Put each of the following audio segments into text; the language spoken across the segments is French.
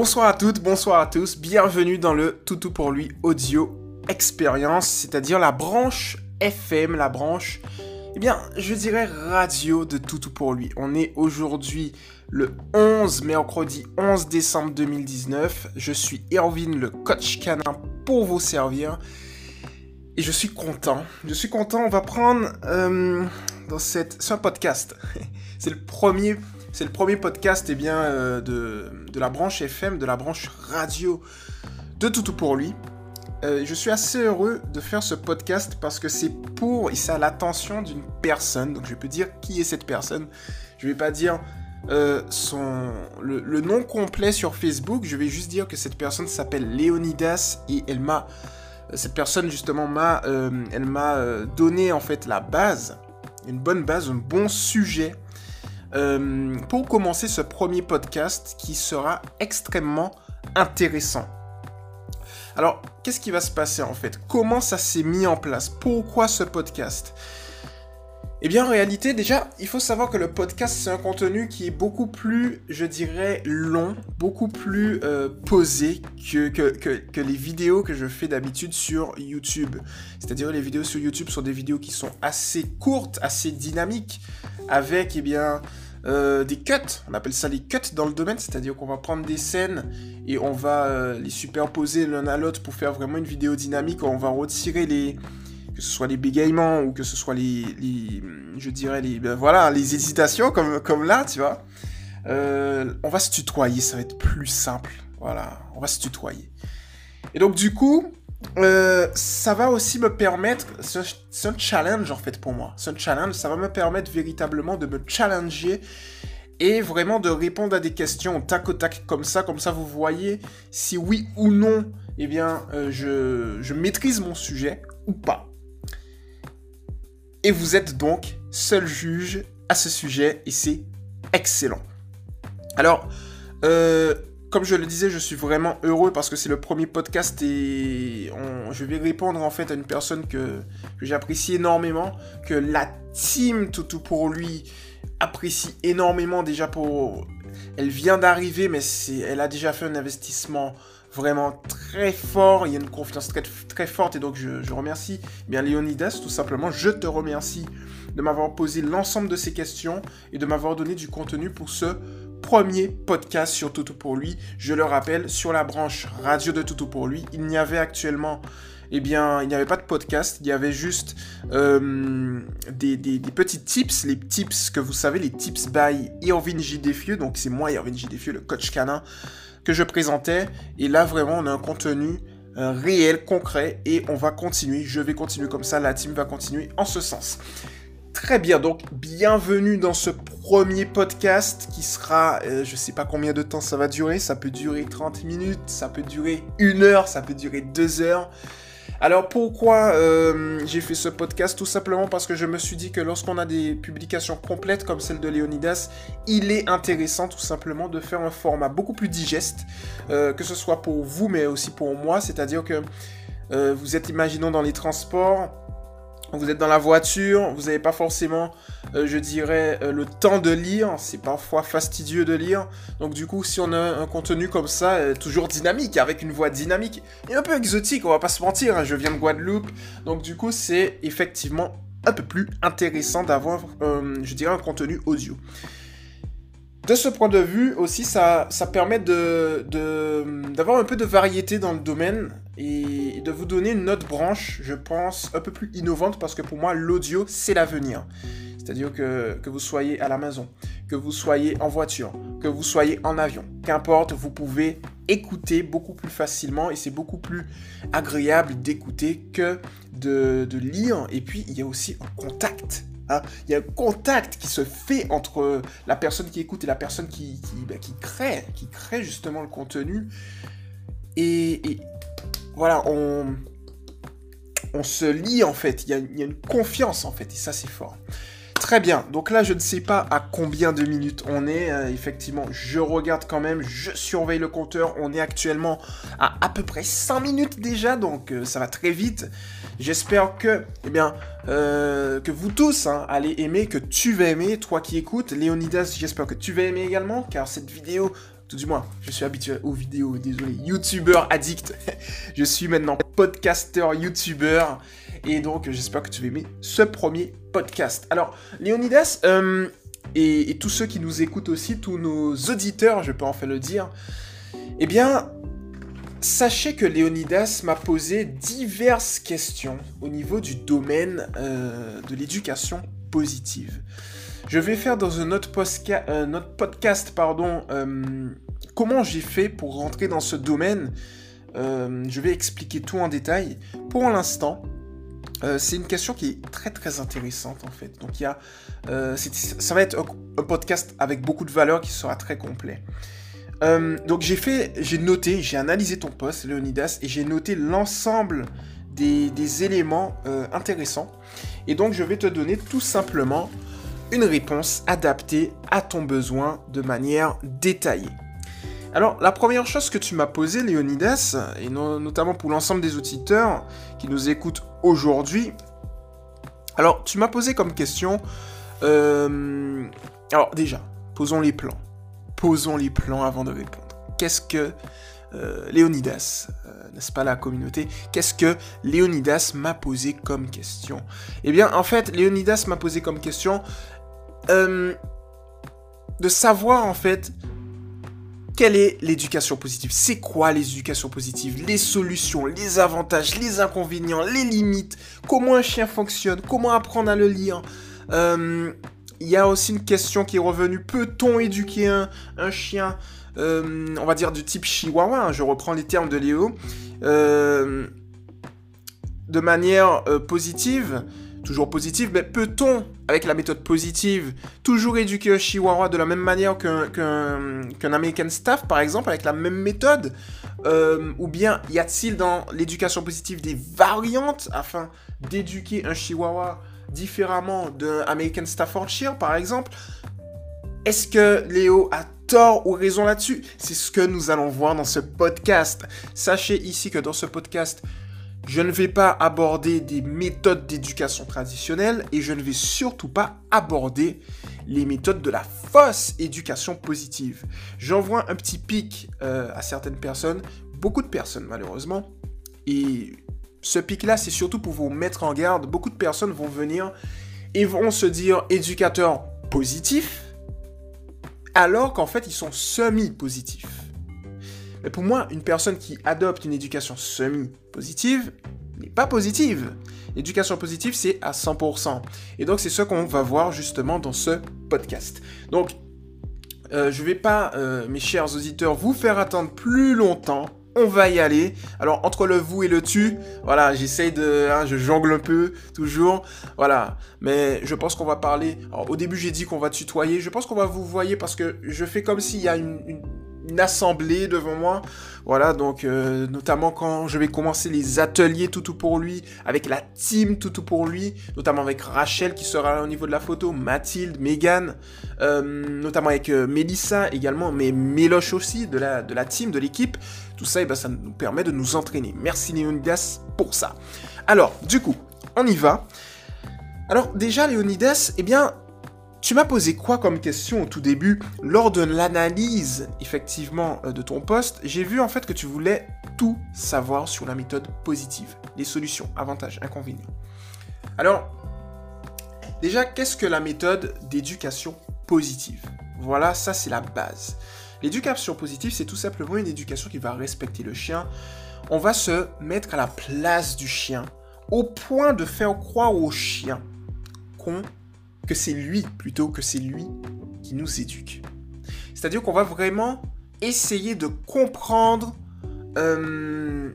Bonsoir à toutes, bonsoir à tous, bienvenue dans le Toutou pour lui audio expérience, c'est-à-dire la branche FM, la branche, eh bien, je dirais radio de Toutou pour lui. On est aujourd'hui le 11, mercredi 11 décembre 2019. Je suis Erwin, le coach canin, pour vous servir. Et je suis content. Je suis content. On va prendre euh, dans cette. Un podcast. c'est le premier. C'est le premier podcast eh bien, euh, de, de, la branche FM, de la branche radio de Toutou pour lui. Euh, je suis assez heureux de faire ce podcast parce que c'est pour et c'est à l'attention d'une personne. Donc je peux dire qui est cette personne. Je vais pas dire euh, son, le, nom complet sur Facebook. Je vais juste dire que cette personne s'appelle Léonidas et elle m'a cette personne justement m'a elle m'a donné en fait la base, une bonne base, un bon sujet euh, pour commencer ce premier podcast qui sera extrêmement intéressant. Alors, qu'est-ce qui va se passer en fait? Comment ça s'est mis en place? Pourquoi ce podcast? Eh bien, en réalité, déjà, il faut savoir que le podcast, c'est un contenu qui est beaucoup plus, je dirais, long, beaucoup plus euh, posé que, que, que, que, les vidéos que je fais d'habitude sur YouTube. C'est-à-dire, les vidéos sur YouTube sont des vidéos qui sont assez courtes, assez dynamiques, avec, eh bien, euh, des cuts. On appelle ça les cuts dans le domaine, c'est-à-dire qu'on va prendre des scènes et on va euh, les superposer l'un à l'autre pour faire vraiment une vidéo dynamique. On va retirer les que ce soit les bégaiements ou que ce soit les, je dirais les, ben voilà, les hésitations comme, comme là, tu vois. Euh, on va se tutoyer, ça va être plus simple. Voilà, on va se tutoyer. Et donc du coup, euh, ça va aussi me permettre, c'est un challenge en fait pour moi. C'est un challenge, ça va me permettre véritablement de me challenger et vraiment de répondre à des questions tac au tac comme ça, comme ça vous voyez si oui ou non, eh bien, euh, je, maîtrise mon sujet ou pas. Et vous êtes donc seul juge à ce sujet et c'est excellent. Alors, euh, comme je le disais, je suis vraiment heureux parce que c'est le premier podcast et je vais répondre en fait à une personne que, j'apprécie énormément, que la team Toutou pour lui apprécie énormément déjà pour... Elle vient d'arriver mais elle a déjà fait un investissement vraiment très fort, il y a une confiance très, très forte et donc je, remercie bien Léonidas tout simplement, je te remercie de m'avoir posé l'ensemble de ces questions et de m'avoir donné du contenu pour ce premier podcast sur Toto pour lui. Je le rappelle, sur la branche radio de Toto pour lui, il n'y avait actuellement eh bien, il n'y avait pas de podcast, il y avait juste euh, des, petits tips, les tips que vous savez, les tips by Irvin J. Donc c'est moi Irvin J. Le coach canin, que je présentais. Et là, vraiment, on a un contenu euh, réel, concret, et on va continuer. Je vais continuer comme ça, la team va continuer en ce sens. Très bien, donc bienvenue dans ce premier podcast qui sera, euh, je sais pas combien de temps ça va durer, ça peut durer 30 minutes, ça peut durer une heure, ça peut durer deux heures. Alors pourquoi euh, j'ai fait ce podcast? Tout simplement parce que je me suis dit que lorsqu'on a des publications complètes comme celle de Léonidas, il est intéressant tout simplement de faire un format beaucoup plus digeste, euh, que ce soit pour vous mais aussi pour moi, c'est-à-dire que euh, vous êtes, imaginons, dans les transports, vous êtes dans la voiture, vous n'avez pas forcément, euh, je dirais, euh, le temps de lire, c'est parfois fastidieux de lire. Donc du coup, si on a un contenu comme ça, euh, toujours dynamique, avec une voix dynamique, et un peu exotique, on va pas se mentir, hein, je viens de Guadeloupe, donc du coup, c'est effectivement un peu plus intéressant d'avoir, je dirais, un contenu audio. De ce point de vue aussi, ça, ça permet d'avoir de, un peu de variété dans le domaine et de vous donner une autre branche, je pense, un peu plus innovante parce que pour moi, l'audio, c'est l'avenir. C'est-à-dire que, que vous soyez à la maison, que vous soyez en voiture, que vous soyez en avion, qu'importe, vous pouvez écouter beaucoup plus facilement et c'est beaucoup plus agréable d'écouter que de, de lire. Et puis, il y a aussi un contact Hein. Il y a un contact qui se fait entre la personne qui écoute et la personne qui, bah, crée, qui crée justement le contenu. Et, voilà, on, se lit en fait. Il y, a, une confiance en fait, et ça c'est fort. Très bien, donc là je ne sais pas à combien de minutes on est, euh, effectivement je regarde quand même, je surveille le compteur, on est actuellement à à peu près 5 minutes déjà, donc euh, ça va très vite. J'espère que, eh bien, euh, que vous tous hein, allez aimer, que tu vas aimer, toi qui écoutes, Léonidas, j'espère que tu vas aimer également, car cette vidéo tout du moins, je suis habitué aux vidéos, désolé, youtubeur addict. je suis maintenant podcasteur, youtubeur. Et donc, j'espère que tu vas aimer ce premier podcast. Alors, Léonidas, euh, et, tous ceux qui nous écoutent aussi, tous nos auditeurs, je peux enfin le dire, eh bien, sachez que Léonidas m'a posé diverses questions au niveau du domaine euh, de l'éducation positive. Je vais faire dans un autre, euh, podcast pardon, comment j'ai fait pour rentrer dans ce domaine. je vais expliquer tout en détail. Pour l'instant, euh, c'est une question qui est très très intéressante en fait. Donc il y a, euh, ça va être un, podcast avec beaucoup de valeur qui sera très complet. Euh, donc j'ai fait, j'ai noté, j'ai analysé ton post, Leonidas, et j'ai noté l'ensemble des, éléments intéressants. Et donc je vais te donner tout simplement une réponse adaptée à ton besoin de manière détaillée. Alors, la première chose que tu m'as posée, Léonidas, et notamment pour l'ensemble des auditeurs nous écoutent aujourd'hui, alors, tu m'as posé comme question, euh, alors déjà, posons les plans. Posons les plans avant de répondre. Qu'est-ce que euh, Léonidas, euh, n'est-ce pas la communauté Qu'est-ce que Léonidas m'a posé comme question? Eh bien, en fait, Léonidas m'a posé comme question de savoir, en fait, quelle est l'éducation positive? C'est quoi l'éducation positive Les solutions, les avantages, les inconvénients, les limites? Comment un chien fonctionne? Comment apprendre à le lire? Euh, Il y a aussi une question qui est revenue. Peut-on éduquer un, chien, euh, on va dire du type chihuahua hein, Je reprends les termes de Léo. Euh, de manière positive? Toujours positive, mais peut-on, avec la méthode positive, toujours éduquer un chihuahua de la même manière qu'un American Staff, par exemple, avec la même méthode euh, Ou bien y a-t-il dans l'éducation positive des variantes afin d'éduquer un chihuahua différemment d'un American Staffordshire, par exemple? Est-ce que Léo a tort ou raison là-dessus? C'est ce que nous allons voir dans ce podcast. Sachez ici que dans ce podcast, je ne vais pas aborder des méthodes d'éducation traditionnelles et je ne vais surtout pas aborder les méthodes de la fausse éducation positive. J'envoie un petit pic euh, à certaines personnes, beaucoup de personnes malheureusement, et ce pic-là, c'est surtout pour vous mettre en garde. Beaucoup de personnes vont venir et vont se dire éducateurs positifs, alors qu'en fait, ils sont semi-positifs. Mais pour moi, une personne qui adopte une éducation semi-positive n'est pas positive. L'éducation positive, c'est à 100%. Et donc, c'est ce qu'on va voir justement dans ce podcast. Donc, euh, je ne vais pas, euh, mes chers auditeurs, vous faire attendre plus longtemps. On va y aller. Alors, entre le vous et le tu, voilà, j'essaye de. Hein, je jongle un peu, toujours. Voilà. Mais je pense qu'on va parler. Au début, j'ai dit qu'on va tutoyer. Je pense qu'on va vous voyer parce que je fais comme s'il y a une assemblée devant moi. Voilà, donc euh, notamment quand je vais commencer les ateliers Toutou pour lui, avec la team Toutou pour lui, notamment avec Rachel qui sera là au niveau de la photo, Mathilde, Megan, euh, notamment avec euh, Melissa également, mais Méloche aussi de la, de la team, de l'équipe. Tout ça, et eh ben, ça nous permet de nous entraîner. Merci Léonidas pour ça. Alors, du coup, on y va. Alors déjà, Léonidas, eh bien, tu m'as posé quoi comme question au tout début Lors de l'analyse, effectivement, euh, de ton poste, j'ai vu en fait que tu voulais tout savoir sur la méthode positive, les solutions, avantages, inconvénients. Alors, déjà, qu'est-ce que la méthode d'éducation positive? Voilà, ça c'est la base. L'éducation positive, c'est tout simplement une éducation qui va respecter le chien. On va se mettre à la place du chien, au point de faire croire au chien qu'on que c'est lui plutôt que c'est lui qui nous éduque. C'est-à-dire qu'on va vraiment essayer de comprendre euh,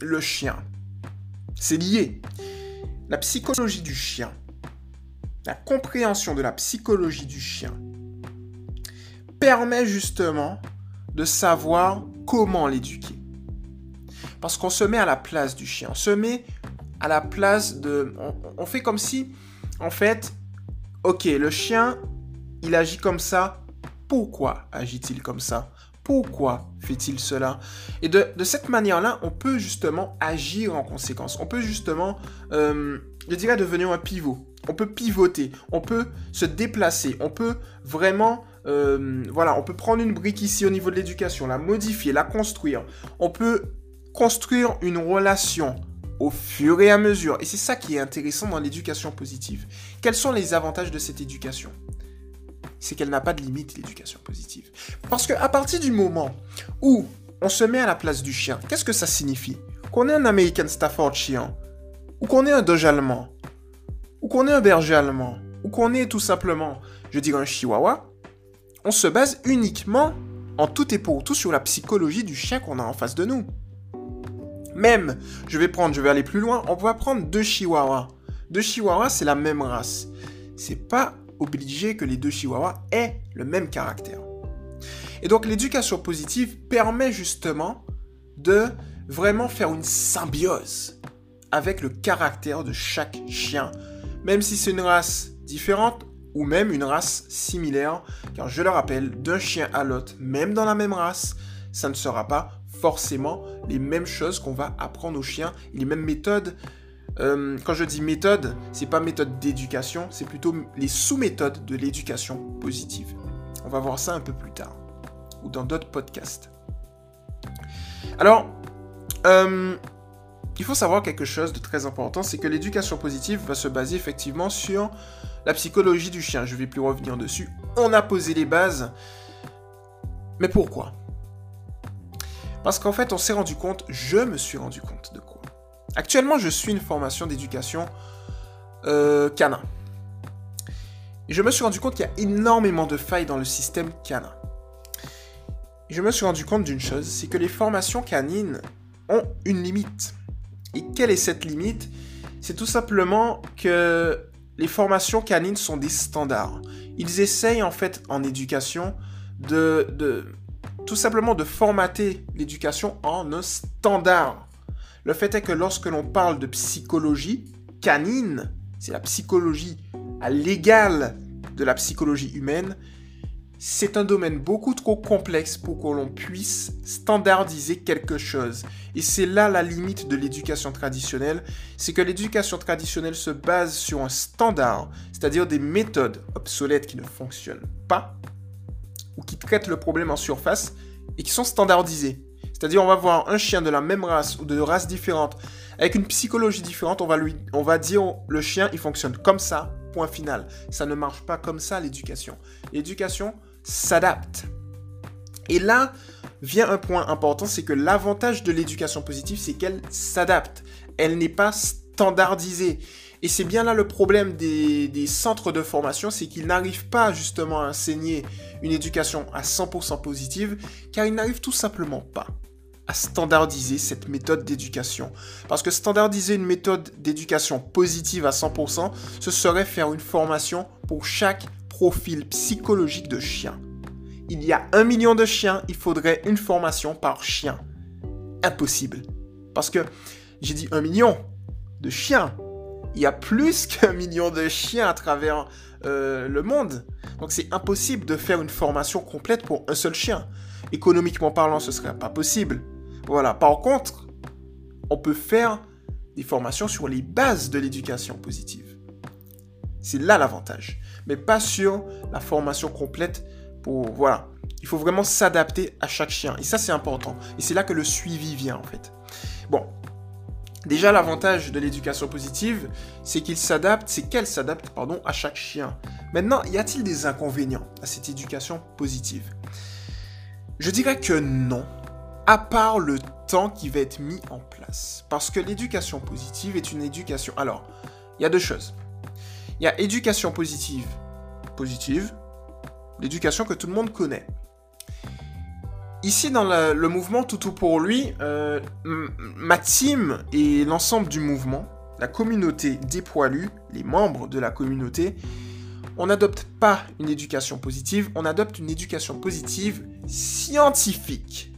le chien. C'est lié. La psychologie du chien, la compréhension de la psychologie du chien permet justement de savoir comment l'éduquer. Parce qu'on se met à la place du chien, on se met à la place de... on fait comme si, en fait, ok, le chien, il agit comme ça. Pourquoi agit-il comme ça? Pourquoi fait-il cela? Et de, cette manière-là, on peut justement agir en conséquence. On peut justement, euh, je dirais, devenir un pivot. On peut pivoter, on peut se déplacer, on peut vraiment euh, voilà, on peut prendre une brique ici au niveau de l'éducation, la modifier, la construire. On peut construire une relation au fur et à mesure. Et c'est ça qui est intéressant dans l'éducation positive. Quels sont les avantages de cette éducation? C'est qu'elle n'a pas de limite, l'éducation positive. Parce qu'à partir du moment où on se met à la place du chien, qu'est-ce que ça signifie? Qu'on est un American Staffordshire, ou qu'on est un Doge allemand, ou qu'on est un berger allemand, ou qu'on est tout simplement, je dirais, un chihuahua, on se base uniquement, en tout et pour tout, sur la psychologie du chien qu'on a en face de nous. Même, je vais prendre, je vais aller plus loin, on va prendre deux chihuahuas. Deux chihuahuas, c'est la même race. C'est pas obligé que les deux chihuahuas aient le même caractère. Et donc l'éducation positive permet justement de vraiment faire une symbiose avec le caractère de chaque chien. Même si c'est une race différente ou même une race similaire, car je le rappelle, d'un chien à l'autre, même dans la même race, ça ne sera pas forcément les mêmes choses qu'on va apprendre aux chiens, les mêmes méthodes. Euh, quand je dis méthode, c'est pas méthode d'éducation, c'est plutôt les sous-méthodes de l'éducation positive. On va voir ça un peu plus tard, ou dans d'autres podcasts. Alors, euh, il faut savoir quelque chose de très important, c'est que l'éducation positive va se baser effectivement sur la psychologie du chien. Je vais plus revenir dessus. On a posé les bases. Mais pourquoi? Parce qu'en fait, on s'est rendu compte, je me suis rendu compte de quoi Actuellement, je suis une formation d'éducation euh, canin. Et je me suis rendu compte qu'il y a énormément de failles dans le système canin. Je me suis rendu compte d'une chose, c'est que les formations canines ont une limite. Et quelle est cette limite? C'est tout simplement que les formations canines sont des standards. Ils essayent en fait en éducation de, tout simplement de formater l'éducation en un standard. Le fait est que lorsque l'on parle de psychologie canine, c'est la psychologie à l'égal de la psychologie humaine, c'est un domaine beaucoup trop complexe pour que l'on puisse standardiser quelque chose. Et c'est là la limite de l'éducation traditionnelle, c'est que l'éducation traditionnelle se base sur un standard, c'est-à-dire des méthodes obsolètes qui ne fonctionnent pas, qui traitent le problème en surface et qui sont standardisés. C'est-à-dire, on va voir un chien de la même race ou de races différentes, avec une psychologie différente, on va, lui, on va dire le chien, il fonctionne comme ça, point final. Ça ne marche pas comme ça, l'éducation. L'éducation s'adapte. Et là vient un point important, c'est que l'avantage de l'éducation positive, c'est qu'elle s'adapte. Elle n'est pas standardisée. Et c'est bien là le problème des, centres de formation, c'est qu'ils n'arrivent pas justement à enseigner une éducation à 100% positive, car ils n'arrivent tout simplement pas à standardiser cette méthode d'éducation. Parce que standardiser une méthode d'éducation positive à 100%, ce serait faire une formation pour chaque profil psychologique de chien. Il y a un million de chiens, il faudrait une formation par chien. Impossible. Parce que j'ai dit un million de chiens, il y a plus qu'un million de chiens à travers euh, le monde. Donc c'est impossible de faire une formation complète pour un seul chien. Économiquement parlant, ce serait pas possible. Voilà. Par contre, on peut faire des formations sur les bases de l'éducation positive. C'est là l'avantage. Mais pas sur la formation complète pour... Voilà. Il faut vraiment s'adapter à chaque chien. Et ça, c'est important. Et c'est là que le suivi vient, en fait. Bon, Déjà, l'avantage de l'éducation positive, c'est qu'il s'adapte, c'est qu'elle s'adapte, pardon, à chaque chien. Maintenant, y a-t-il des inconvénients à cette éducation positive? Je dirais que non, à part le temps qui va être mis en place. Parce que l'éducation positive est une éducation. Alors, il y a deux choses. Il y a éducation positive, positive, l'éducation que tout le monde connaît. Ici, dans le, mouvement Toutou pour lui, euh, ma team et l'ensemble du mouvement, la communauté des poilus, les membres de la communauté, on n'adopte pas une éducation positive, on adopte une éducation positive scientifique.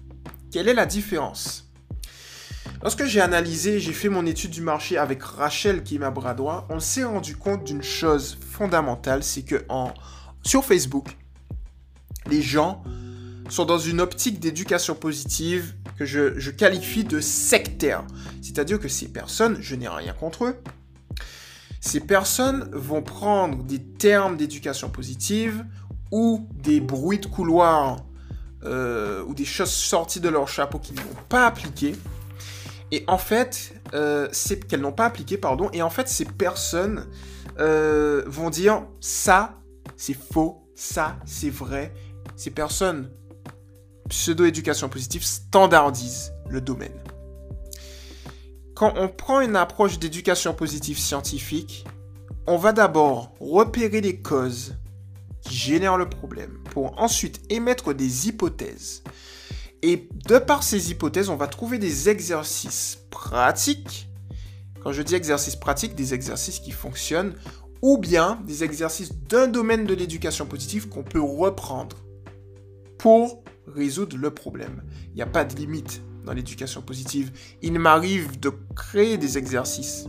Quelle est la différence? Lorsque j'ai analysé, j'ai fait mon étude du marché avec Rachel qui est ma bras droit, on s'est rendu compte d'une chose fondamentale, c'est que sur Facebook, les gens sont dans une optique d'éducation positive que je, qualifie de sectaire. C'est-à-dire que ces personnes, je n'ai rien contre eux, ces personnes vont prendre des termes d'éducation positive ou des bruits de couloir euh, ou des choses sorties de leur chapeau qu'ils n'ont pas appliquées. Et en fait, euh, c'est qu'elles n'ont pas appliqué, pardon. Et en fait, ces personnes euh, vont dire ça, c'est faux, ça, c'est vrai. Ces personnes pseudo-éducation positive standardisent le domaine. Quand on prend une approche d'éducation positive scientifique, on va d'abord repérer les causes qui génèrent le problème pour ensuite émettre des hypothèses. Et de par ces hypothèses, on va trouver des exercices pratiques. Quand je dis exercices pratiques, des exercices qui fonctionnent ou bien des exercices d'un domaine de l'éducation positive qu'on peut reprendre pour résoudre le problème. Il n'y a pas de limite dans l'éducation positive. Il m'arrive de créer des exercices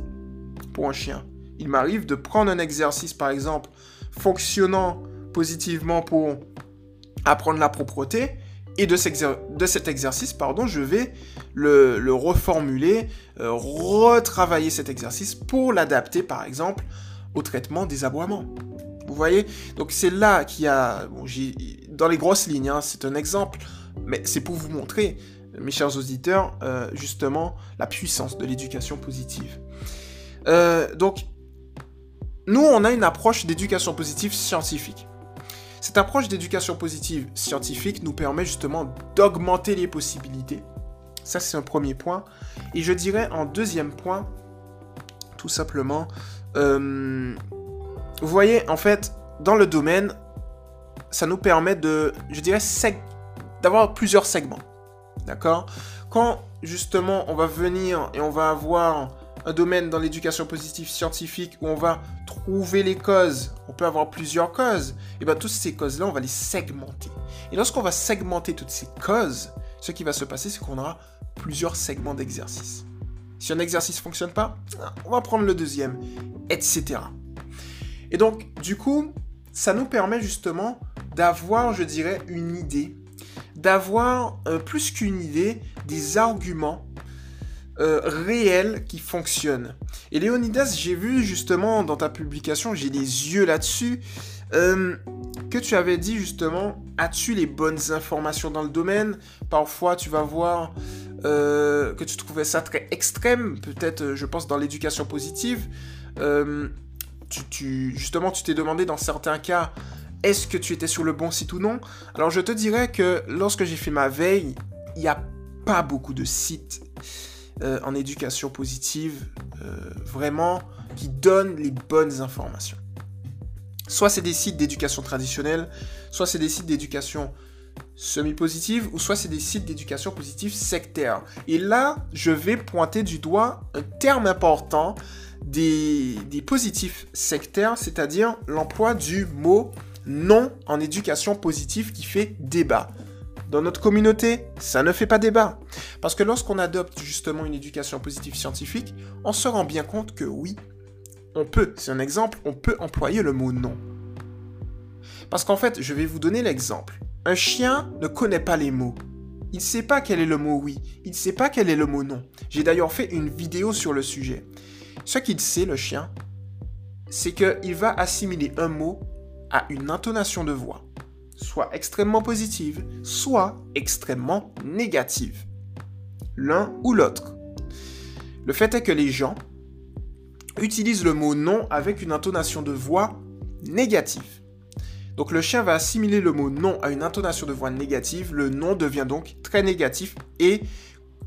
pour un chien. Il m'arrive de prendre un exercice, par exemple, fonctionnant positivement pour apprendre la propreté, et de, cet exercice, pardon, je vais le, reformuler, euh, retravailler cet exercice pour l'adapter, par exemple, au traitement des aboiements. Vous voyez? Donc c'est là qu'il y a, dans les grosses lignes, hein, c'est un exemple, mais c'est pour vous montrer, mes chers auditeurs, euh, justement, la puissance de l'éducation positive. Euh, donc, nous, on a une approche d'éducation positive scientifique. Cette approche d'éducation positive scientifique nous permet justement d'augmenter les possibilités. Ça, c'est un premier point. Et je dirais en deuxième point, tout simplement, euh, vous voyez, en fait, dans le domaine, ça nous permet de, je dirais, d'avoir plusieurs segments. D'accord? Quand justement on va venir et on va avoir un domaine dans l'éducation positive scientifique où on va trouver les causes, on peut avoir plusieurs causes, et bien toutes ces causes-là, on va les segmenter. Et lorsqu'on va segmenter toutes ces causes, ce qui va se passer, c'est qu'on aura plusieurs segments d'exercice. Si un exercice ne fonctionne pas, on va prendre le deuxième, etc. Et donc, du coup, ça nous permet justement d'avoir, je dirais, une idée, d'avoir euh, plus qu'une idée, des arguments euh, réel qui fonctionne. Et Léonidas, j'ai vu justement dans ta publication, j'ai les yeux là-dessus, euh, que tu avais dit justement, as-tu les bonnes informations dans le domaine? Parfois, tu vas voir que tu trouvais ça très extrême, peut-être, je pense, dans l'éducation positive. Justement, tu t'es demandé dans certains cas, est-ce que tu étais sur le bon site ou non? Alors, je te dirais que lorsque j'ai fait ma veille, il n'y a pas beaucoup de sites euh, en éducation positive, euh, vraiment, qui donnent les bonnes informations. Soit c'est des sites d'éducation traditionnelle, soit c'est des sites d'éducation semi-positive, ou soit c'est des sites d'éducation positive sectaire. Et là, je vais pointer du doigt un terme important des, positifs sectaires, c'est-à-dire l'emploi du mot non en éducation positive qui fait débat. Dans notre communauté, ça ne fait pas débat. Parce que lorsqu'on adopte justement une éducation positive scientifique, on se rend bien compte que oui, on peut, c'est un exemple, on peut employer le mot non. Parce qu'en fait, je vais vous donner l'exemple. Un chien ne connaît pas les mots. Il ne sait pas quel est le mot oui, il ne sait pas quel est le mot non. J'ai d'ailleurs fait une vidéo sur le sujet. Ce qu'il sait, le chien, c'est qu'il va assimiler un mot à une intonation de voix soit extrêmement positive, soit extrêmement négative. L'un ou l'autre. Le fait est que les gens utilisent le mot non avec une intonation de voix négative. Donc le chien va assimiler le mot non à une intonation de voix négative, le non devient donc très négatif et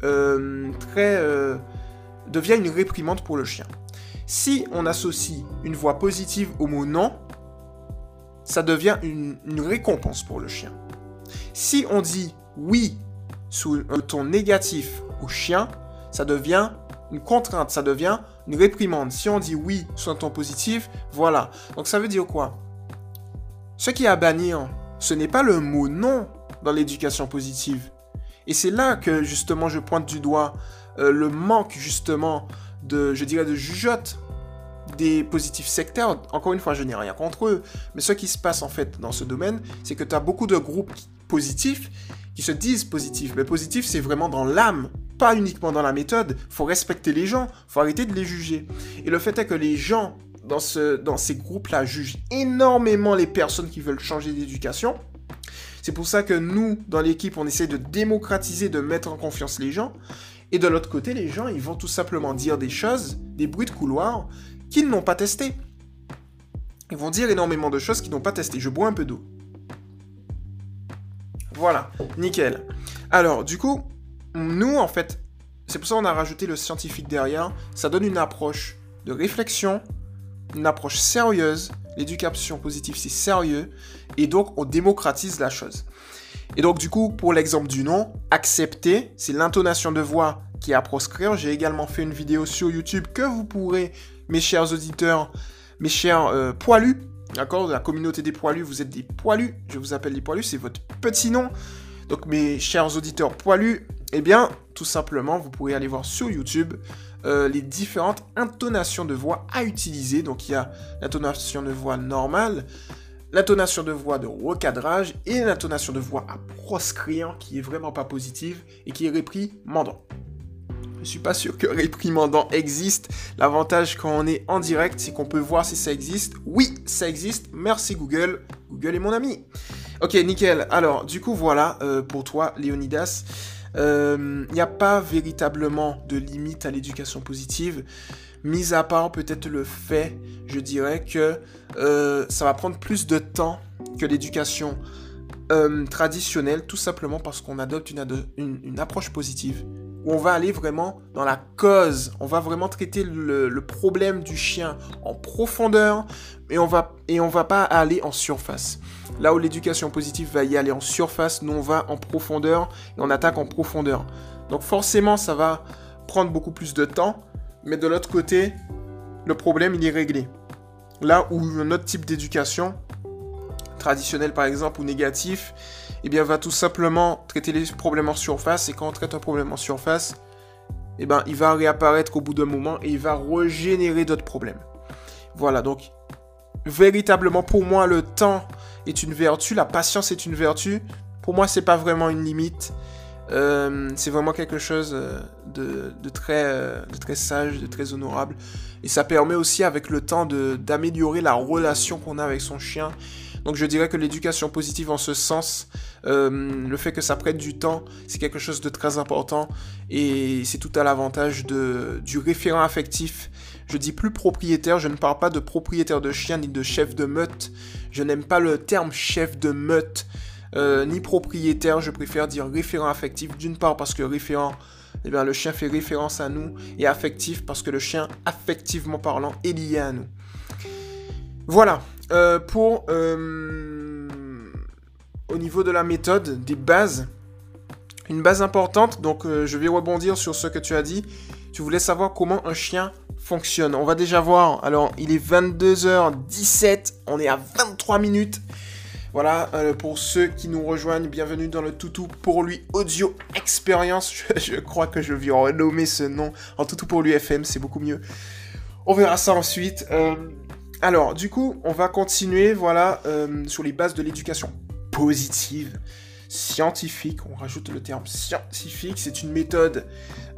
euh, très, euh, devient une réprimande pour le chien. Si on associe une voix positive au mot non, ça devient une, récompense pour le chien. Si on dit oui sous un ton négatif au chien, ça devient une contrainte, ça devient une réprimande. Si on dit oui sous un ton positif, voilà. Donc ça veut dire quoi? Ce qui est à bannir, ce n'est pas le mot non dans l'éducation positive. Et c'est là que justement je pointe du doigt euh, le manque justement de, je dirais, de jugeote des positifs sectaires, encore une fois, je n'ai rien contre eux, mais ce qui se passe en fait dans ce domaine, c'est que tu as beaucoup de groupes positifs qui se disent positifs, mais positifs, c'est vraiment dans l'âme, pas uniquement dans la méthode. faut respecter les gens, faut arrêter de les juger. Et le fait est que les gens dans, ce, dans ces groupes-là jugent énormément les personnes qui veulent changer d'éducation. C'est pour ça que nous, dans l'équipe, on essaie de démocratiser, de mettre en confiance les gens. Et de l'autre côté, les gens, ils vont tout simplement dire des choses, des bruits de couloir, qu'ils n'ont pas testé. Ils vont dire énormément de choses qu'ils n'ont pas testé. Je bois un peu d'eau. Voilà, nickel. Alors, du coup, nous, en fait, c'est pour ça qu'on a rajouté le scientifique derrière. Ça donne une approche de réflexion, une approche sérieuse. L'éducation positive, c'est sérieux. Et donc, on démocratise la chose. Et donc, du coup, pour l'exemple du nom, accepter, c'est l'intonation de voix qui est à proscrire. J'ai également fait une vidéo sur YouTube que vous pourrez, mes chers auditeurs, mes chers euh, poilus, d'accord, la communauté des poilus, vous êtes des poilus, je vous appelle les poilus, c'est votre petit nom. Donc, mes chers auditeurs poilus, eh bien, tout simplement, vous pourrez aller voir sur YouTube euh, les différentes intonations de voix à utiliser. Donc il y a l'intonation de voix normale, l'intonation de voix de recadrage et l'intonation de voix à proscrire qui est vraiment pas positive et qui est réprimandant. Je suis pas sûr que réprimandant existe. L'avantage quand on est en direct, c'est qu'on peut voir si ça existe. Oui, ça existe. Merci Google. Google est mon ami. Ok, nickel. Alors, du coup, voilà euh, pour toi, Léonidas. Il euh, n'y a pas véritablement de limite à l'éducation positive, mis à part peut-être le fait, je dirais, que euh, ça va prendre plus de temps que l'éducation euh, traditionnelle, tout simplement parce qu'on adopte une, approche positive, où on va aller vraiment dans la cause, on va vraiment traiter le, le problème du chien en profondeur, et on va, et on va pas aller en surface. Là où l'éducation positive va y aller en surface, nous on va en profondeur et on attaque en profondeur. Donc forcément ça va prendre beaucoup plus de temps, mais de l'autre côté, le problème il est réglé. Là où un autre type d'éducation, traditionnel par exemple ou négatif, eh bien va tout simplement traiter les problèmes en surface et quand on traite un problème en surface, eh bien il va réapparaître au bout d'un moment et il va régénérer d'autres problèmes. Voilà, donc véritablement pour moi le temps est une vertu, la patience est une vertu. Pour moi, c'est pas vraiment une limite. Euh, c'est vraiment quelque chose euh, de, très, euh, de très sage, de très honorable. Et ça permet aussi avec le temps d'améliorer la relation qu'on a avec son chien. Donc je dirais que l'éducation positive en ce sens, le fait que ça prenne du temps, c'est quelque chose de très important. Et c'est tout à l'avantage du référent affectif je dis plus propriétaire, je ne parle pas de propriétaire de chien ni de chef de meute. Je n'aime pas le terme chef de meute euh, ni propriétaire, je préfère dire référent affectif. D'une part parce que référent, eh bien, le chien fait référence à nous et affectif parce que le chien, affectivement parlant, est lié à nous. Voilà, euh, pour euh, au niveau de la méthode, des bases, une base importante, donc je vais rebondir sur ce que tu as dit. Tu voulais savoir comment un chien fonctionne. On va déjà voir. Alors, il est 22h17. On est à 23 minutes. Voilà, euh, pour ceux qui nous rejoignent, bienvenue dans le Toutou pour lui Audio Experience. Je, crois que je vais renommer ce nom en Toutou pour lui FM, c'est beaucoup mieux. On verra ça ensuite. Euh, alors, du coup, on va continuer, voilà, euh, sur les bases de l'éducation positive scientifique. On rajoute le terme scientifique. C'est une méthode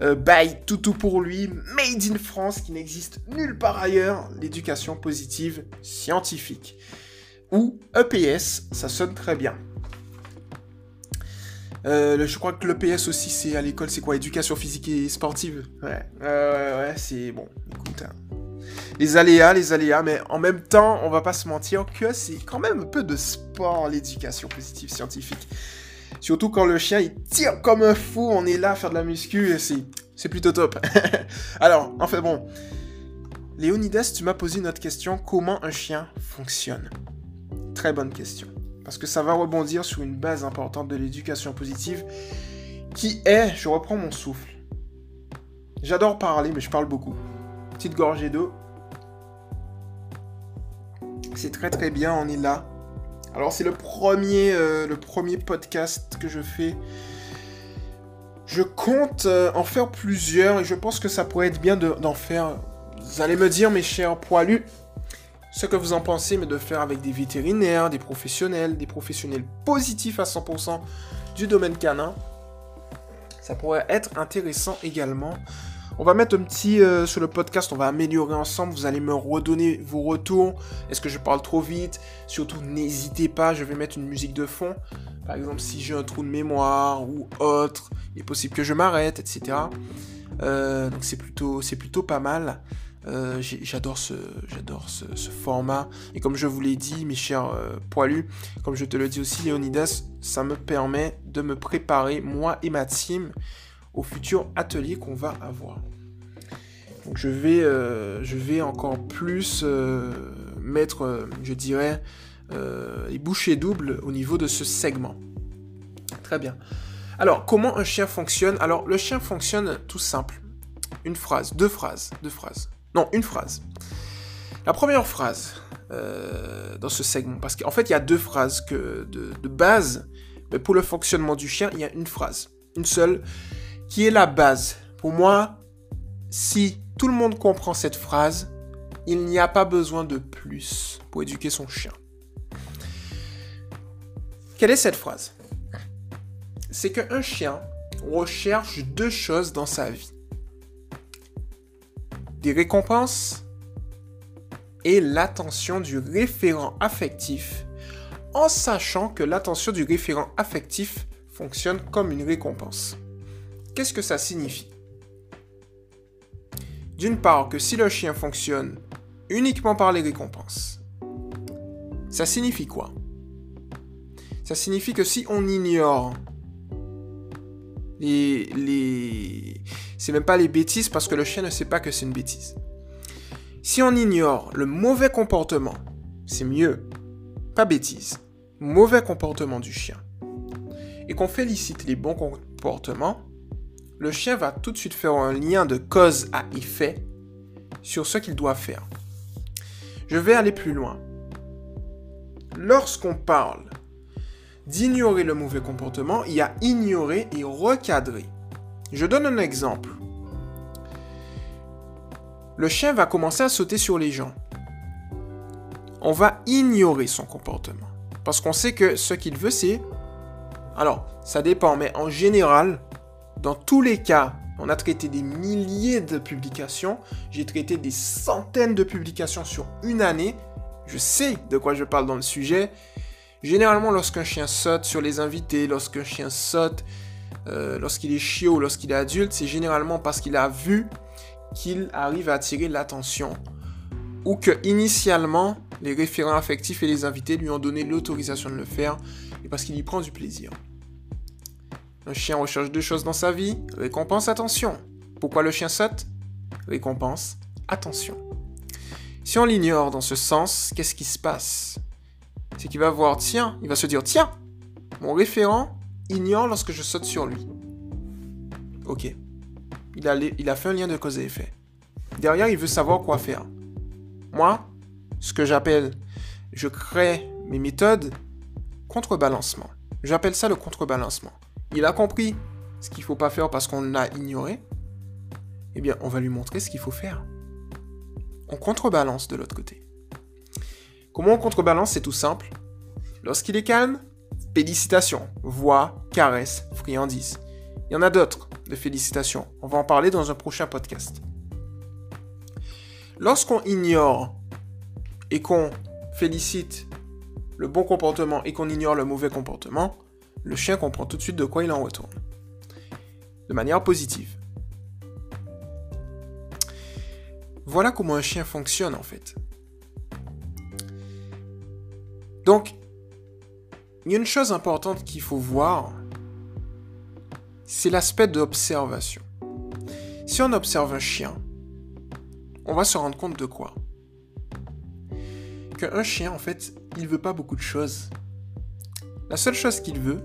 by Toutou pour lui, made in France, qui n'existe nulle part ailleurs. L'éducation positive scientifique. Ou EPS, ça sonne très bien. Euh, je crois que l'EPS aussi, c'est à l'école, c'est quoi? Éducation physique et sportive? Ouais, ouais, ouais, c'est bon. Écoute, hein. les aléas, les aléas, mais en même temps, on va pas se mentir que c'est quand même un peu de sport, l'éducation positive scientifique. Surtout quand le chien il tire comme un fou, on est là à faire de la muscu c'est, plutôt top. Alors, en fait, bon. Léonidas, tu m'as posé une autre question. Comment un chien fonctionne? Très bonne question. Parce que ça va rebondir sur une base importante de l'éducation positive qui est, je reprends mon souffle. J'adore parler, mais je parle beaucoup. Petite gorgée d'eau. C'est très très bien, on est là alors c'est le premier, euh, le premier podcast que je fais. Je compte euh, en faire plusieurs et je pense que ça pourrait être bien d'en faire. Vous allez me dire, mes chers poilus, ce que vous en pensez, mais de faire avec des vétérinaires, des professionnels, des professionnels positifs à 100% du domaine canin. Ça pourrait être intéressant également. On va mettre un petit euh, sur le podcast, on va améliorer ensemble. Vous allez me redonner vos retours. Est-ce que je parle trop vite? Surtout, n'hésitez pas, je vais mettre une musique de fond. Par exemple, si j'ai un trou de mémoire ou autre, il est possible que je m'arrête, etc. Euh, donc c'est plutôt, c'est plutôt pas mal. Euh, j'adore ce, format. Et comme je vous l'ai dit, mes chers poilus, comme je te le dis aussi, Léonidas, ça me permet de me préparer, moi et ma team, au futur atelier qu'on va avoir. Donc je vais, euh, je vais encore plus euh, mettre, euh, je dirais, les bouchées doubles au niveau de ce segment. Très bien. Alors, comment un chien fonctionne? Alors, le chien fonctionne tout simple. Une phrase, deux phrases, deux phrases. Non, une phrase. La première phrase dans ce segment, parce qu'en fait, il y a deux phrases de, de base, mais pour le fonctionnement du chien, il y a une phrase, une seule, qui est la base. Pour moi, si tout le monde comprend cette phrase, il n'y a pas besoin de plus pour éduquer son chien. Quelle est cette phrase? C'est qu'un chien recherche deux choses dans sa vie. Des récompenses et l'attention du référent affectif en sachant que l'attention du référent affectif fonctionne comme une récompense. Qu'est-ce que ça signifie? D'une part, que si le chien fonctionne uniquement par les récompenses, ça signifie quoi? Ça signifie que si on ignore les. C'est même pas les bêtises parce que le chien ne sait pas que c'est une bêtise. Si on ignore le mauvais comportement, c'est mieux, pas bêtise, mauvais comportement du chien, et qu'on félicite les bons comportements, le chien va tout de suite faire un lien de cause à effet sur ce qu'il doit faire. Je vais aller plus loin. Lorsqu'on parle d'ignorer le mauvais comportement, il y a ignorer et recadrer. Je donne un exemple. Le chien va commencer à sauter sur les gens. On va ignorer son comportement. Parce qu'on sait que ce qu'il veut, c'est... Alors, ça dépend, mais en général, dans tous les cas, on a traité des milliers de publications. J'ai traité des centaines de publications sur une année. Je sais de quoi je parle dans le sujet. Généralement, lorsqu'un chien saute sur les invités, lorsqu'un chien saute, euh, lorsqu'il est chiot, lorsqu'il est adulte, c'est généralement parce qu'il a vu qu'il arrive à attirer l'attention. Ou que initialement, les référents affectifs et les invités lui ont donné l'autorisation de le faire et parce qu'il y prend du plaisir. Un chien recherche deux choses dans sa vie, récompense, attention. Pourquoi le chien saute? Récompense, attention. Si on l'ignore dans ce sens, qu'est-ce qui se passe? C'est qu'il va voir, tiens, il va se dire, tiens, mon référent ignore lorsque je saute sur lui. Ok. Il a, fait un lien de cause et effet. Derrière, il veut savoir quoi faire. Moi, ce que j'appelle, je crée mes méthodes contrebalancement. J'appelle ça le contrebalancement il a compris ce qu'il ne faut pas faire parce qu'on l'a ignoré, eh bien, on va lui montrer ce qu'il faut faire. On contrebalance de l'autre côté. Comment on contrebalance C'est tout simple. Lorsqu'il est calme, félicitations, voix, caresse, friandise. Il y en a d'autres de félicitations. On va en parler dans un prochain podcast. Lorsqu'on ignore et qu'on félicite le bon comportement et qu'on ignore le mauvais comportement, le chien comprend tout de suite de quoi il en retourne. De manière positive. Voilà comment un chien fonctionne en fait. Donc, il y a une chose importante qu'il faut voir, c'est l'aspect d'observation. Si on observe un chien, on va se rendre compte de quoi? Qu'un chien, en fait, il veut pas beaucoup de choses. La seule chose qu'il veut,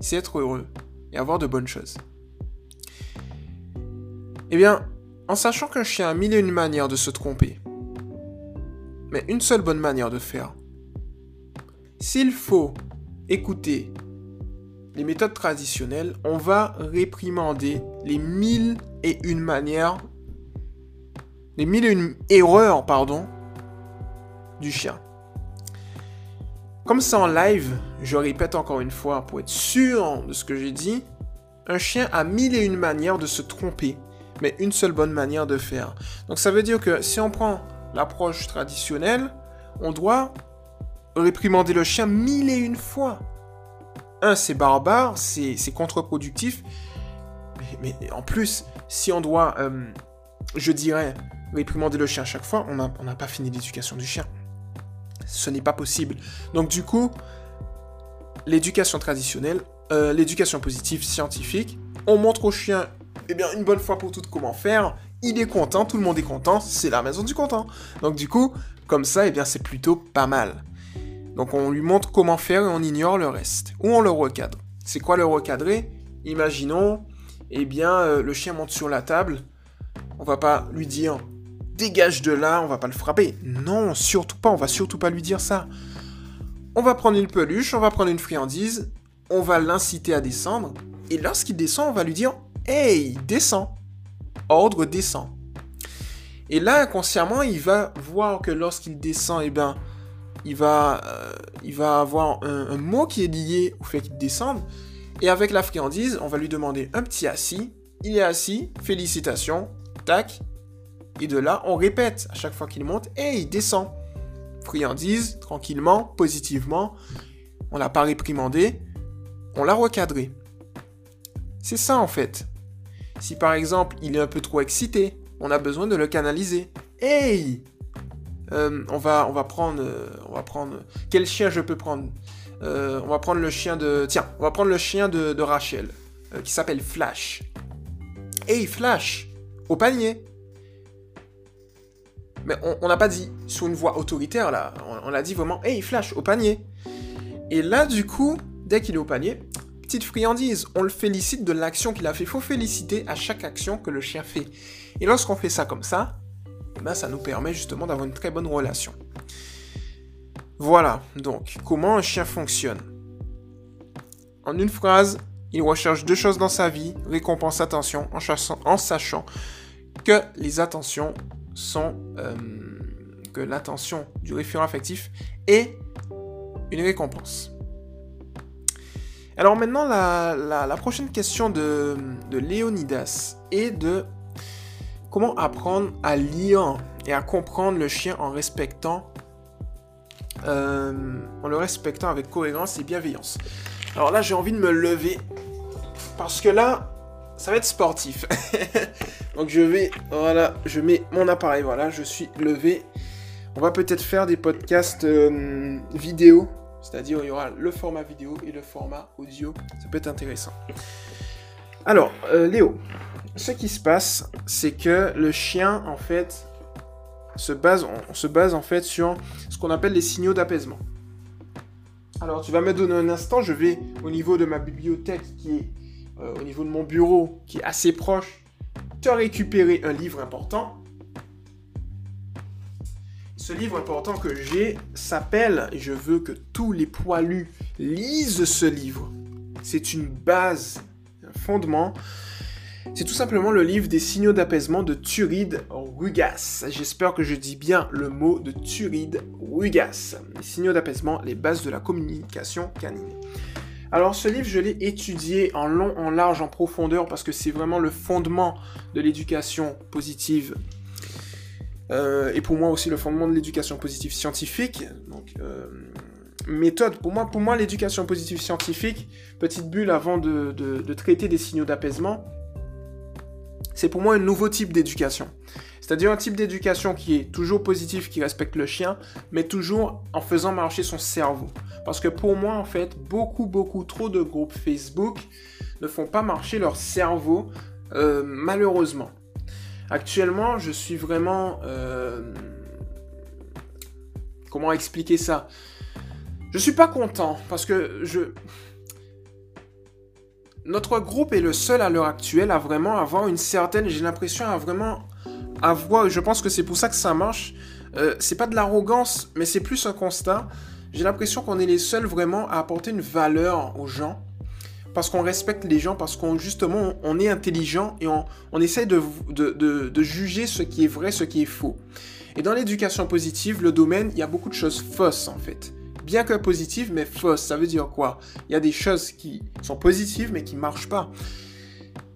c'est être heureux et avoir de bonnes choses. Eh bien, en sachant qu'un chien a mille et une manières de se tromper, mais une seule bonne manière de faire, s'il faut écouter les méthodes traditionnelles, on va réprimander les mille et une manières, les mille et une erreurs, pardon, du chien. Comme ça en live, je répète encore une fois pour être sûr de ce que j'ai dit, un chien a mille et une manières de se tromper, mais une seule bonne manière de faire. Donc ça veut dire que si on prend l'approche traditionnelle, on doit réprimander le chien mille et une fois. Un, c'est barbare, c'est contre-productif. Mais, en plus, si on doit, euh, je dirais, réprimander le chien chaque fois, on n'a pas fini l'éducation du chien. Ce n'est pas possible. Donc du coup, l'éducation traditionnelle, euh, l'éducation positive scientifique, on montre au chien, eh bien, une bonne fois pour toutes comment faire. Il est content, tout le monde est content, c'est la maison du content. Donc du coup, comme ça, eh bien, c'est plutôt pas mal. Donc on lui montre comment faire et on ignore le reste. Ou on le recadre. C'est quoi le recadrer? Imaginons, eh bien, euh, le chien monte sur la table. On va pas lui dire dégage de là, on va pas le frapper. Non, surtout pas, on va surtout pas lui dire ça. On va prendre une peluche, on va prendre une friandise, on va l'inciter à descendre, et lorsqu'il descend, on va lui dire Hey, descends Ordre descend. Et là, inconsciemment, il va voir que lorsqu'il descend, eh ben, il va, euh, il va avoir un, mot qui est lié au fait qu'il descende. Et avec la friandise, on va lui demander un petit assis. Il est assis, félicitations, tac. Et de là, on répète à chaque fois qu'il monte, et il descend. Friandise, tranquillement, positivement. On l'a pas réprimandé, on l'a recadré. C'est ça en fait. Si par exemple il est un peu trop excité, on a besoin de le canaliser. Hey euh, on, va, on va prendre. Euh, on va prendre. Quel chien je peux prendre? Euh, On va prendre le chien de. Tiens, on va prendre le chien de, Rachel, qui s'appelle Flash. Hey Flash Au panier Mais on n'a pas dit sur une voix autoritaire là, on, on a dit vraiment Hey Flash, au panier Et là, du coup, dès qu'il est au panier, petite friandise, on le félicite de l'action qu'il a fait. Faut féliciter à chaque action que le chien fait. Et lorsqu'on fait ça comme ça, ben ça nous permet justement d'avoir une très bonne relation. Voilà, donc, comment un chien fonctionne? En une phrase, il recherche deux choses dans sa vie, récompense, attention, en, en sachant que les attentions sont... Euh, que l'attention du référent affectif est une récompense. Alors maintenant, la, prochaine question de, de Léonidas est de Comment apprendre à lire et à comprendre le chien en respectant, euh, en le respectant avec cohérence et bienveillance? Alors là, j'ai envie de me lever parce que là, ça va être sportif. Donc je vais, voilà, je mets mon appareil, voilà, je suis levé. On va peut-être faire des podcasts euh, vidéo, c'est-à-dire il y aura le format vidéo et le format audio. Ça peut être intéressant. Alors, euh, Léo, ce qui se passe, c'est que le chien, en fait, se base, on, se base en fait sur ce qu'on appelle les signaux d'apaisement. Alors, tu vas me donner un instant, je vais au niveau de ma bibliothèque qui est euh, au niveau de mon bureau, qui est assez proche, te récupérer un livre important. Ce livre important que j'ai s'appelle, je veux que tous les poilus lisent ce livre. C'est une base, un fondement c'est tout simplement le livre des signaux d'apaisement de Turide Rugas. J'espère que je dis bien le mot de Turide Rugas. Les signaux d'apaisement, les bases de la communication canine. Alors ce livre, je l'ai étudié en long, en large, en profondeur, parce que c'est vraiment le fondement de l'éducation positive. Euh, et pour moi aussi le fondement de l'éducation positive scientifique. Donc, euh, méthode, pour moi, pour moi l'éducation positive scientifique, petite bulle avant de traiter des signaux d'apaisement, c'est pour moi un nouveau type d'éducation. C'est-à-dire un type d'éducation qui est toujours positif, qui respecte le chien, mais toujours en faisant marcher son cerveau. Parce que pour moi, en fait, beaucoup, beaucoup trop de groupes Facebook ne font pas marcher leur cerveau, euh, malheureusement. Actuellement, je suis vraiment... Euh, comment expliquer ça? Je suis pas content, parce que je notre groupe est le seul à l'heure actuelle à vraiment avoir une certaine, j'ai l'impression à vraiment avoir, je pense que c'est pour ça que ça marche. Euh, c'est pas de l'arrogance, mais c'est plus un constat. J'ai l'impression qu'on est les seuls vraiment à apporter une valeur aux gens. Parce qu'on respecte les gens, parce qu'on justement on est intelligent et on, on essaie de, de, de, juger ce qui est vrai, ce qui est faux. Et dans l'éducation positive, le domaine, il y a beaucoup de choses fausses en fait bien que positive, mais fausse. Ça veut dire quoi? Il y a des choses qui sont positives, mais qui ne marchent pas.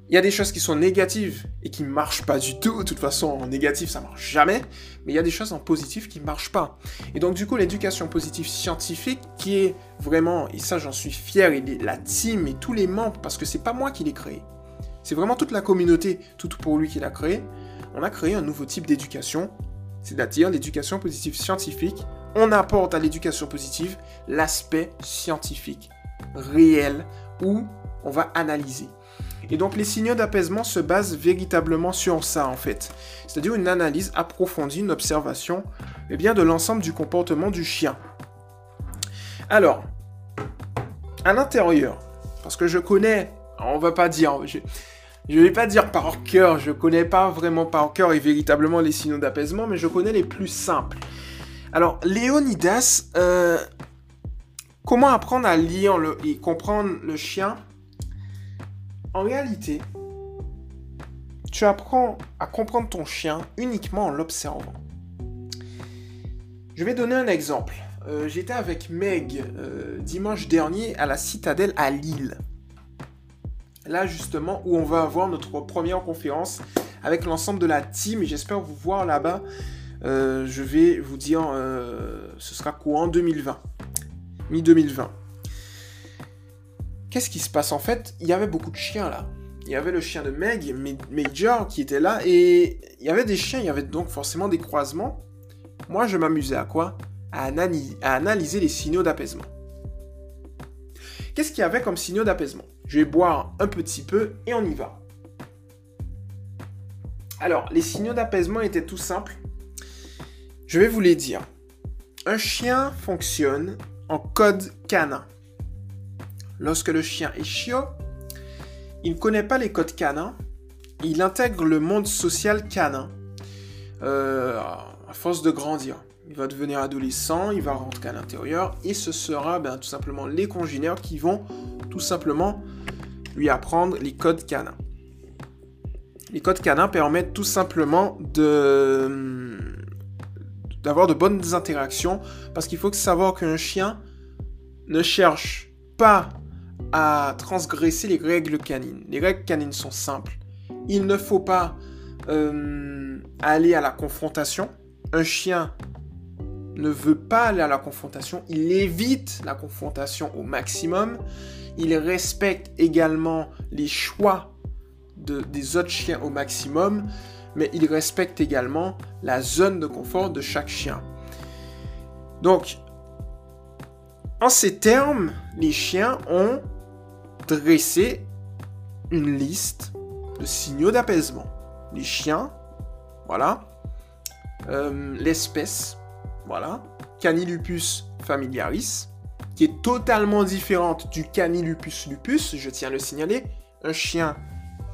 il y a des choses qui sont négatives et qui ne marchent pas du tout. De toute façon, en négatif, ça marche jamais. Mais il y a des choses en positif qui ne marchent pas. Et donc, du coup, l'éducation positive scientifique, qui est vraiment, et ça j'en suis fier, et la team et tous les membres, parce que c'est pas moi qui l'ai créé. C'est vraiment toute la communauté, tout pour lui qui l'a créé. On a créé un nouveau type d'éducation, c'est-à-dire l'éducation positive scientifique. On apporte à l'éducation positive l'aspect scientifique, réel, où on va analyser. Et donc les signaux d'apaisement se basent véritablement sur ça en fait. C'est-à-dire une analyse approfondie, une observation eh bien, de l'ensemble du comportement du chien. Alors, à l'intérieur, parce que je connais, on va pas dire, je, ne vais pas dire par cœur, je connais pas vraiment par cœur et véritablement les signaux d'apaisement, mais je connais les plus simples. Alors, Léonidas, euh, comment apprendre à lire et comprendre le chien? En réalité, tu apprends à comprendre ton chien uniquement en l'observant. Je vais donner un exemple. Euh, j'étais avec Meg euh, dimanche dernier à la Citadelle à Lille. Là justement où on va avoir notre première conférence avec l'ensemble de la team j'espère vous voir là-bas. Euh, je vais vous dire, ce sera courant 2020, mi-2020 qu'est-ce qui se passe en fait? Il y avait beaucoup de chiens là. Il y avait le chien de Meg, Major, qui était là, et il y avait des chiens, il y avait donc forcément des croisements. Moi, je m'amusais à quoi? À, analyser les signaux d'apaisement. Qu'est-ce qu'il y avait comme signaux d'apaisement? Je vais boire un petit peu et on y va. Alors, les signaux d'apaisement étaient tout simples. Je vais vous les dire. Un chien fonctionne en code canin. Lorsque le chien est chiot, il ne connaît pas les codes canins, il intègre le monde social canin euh, à force de grandir. Il va devenir adolescent, il va rentrer à l'intérieur et ce sera ben, tout simplement les congénères qui vont tout simplement lui apprendre les codes canins. Les codes canins permettent tout simplement de d'avoir de bonnes interactions parce qu'il faut savoir qu'un chien ne cherche pas à transgresser les règles canines. Les règles canines sont simples. Il ne faut pas euh, aller à la confrontation. Un chien ne veut pas aller à la confrontation. Il évite la confrontation au maximum. Il respecte également les choix de, des autres chiens au maximum. Mais il respecte également la zone de confort de chaque chien. Donc, en ces termes, les chiens ont dresser une liste de signaux d'apaisement. Les chiens, voilà. Euh, l'espèce, voilà. Canilupus familiaris, qui est totalement différente du Canilupus lupus, je tiens à le signaler. Un chien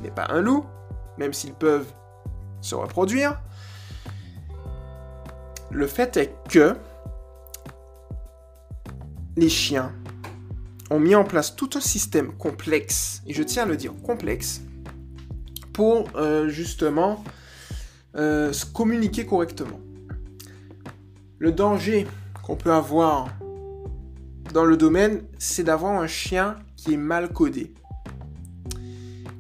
n'est pas un loup, même s'ils peuvent se reproduire. Le fait est que les chiens ont mis en place tout un système complexe, et je tiens à le dire complexe, pour euh, justement euh, se communiquer correctement. Le danger qu'on peut avoir dans le domaine, c'est d'avoir un chien qui est mal codé.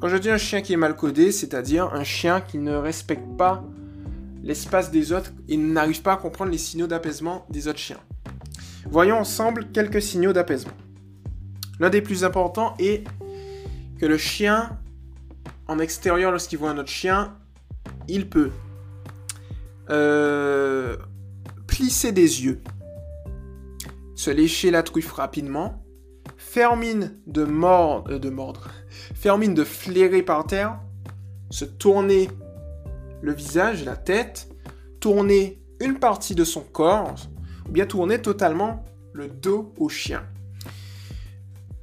Quand je dis un chien qui est mal codé, c'est-à-dire un chien qui ne respecte pas l'espace des autres et n'arrive pas à comprendre les signaux d'apaisement des autres chiens. Voyons ensemble quelques signaux d'apaisement. L'un des plus importants est que le chien, en extérieur, lorsqu'il voit un autre chien, il peut euh, plisser des yeux, se lécher la truffe rapidement, faire mine de, mordre, euh, de mordre, faire mine de flairer par terre, se tourner le visage, la tête, tourner une partie de son corps, ou bien tourner totalement le dos au chien.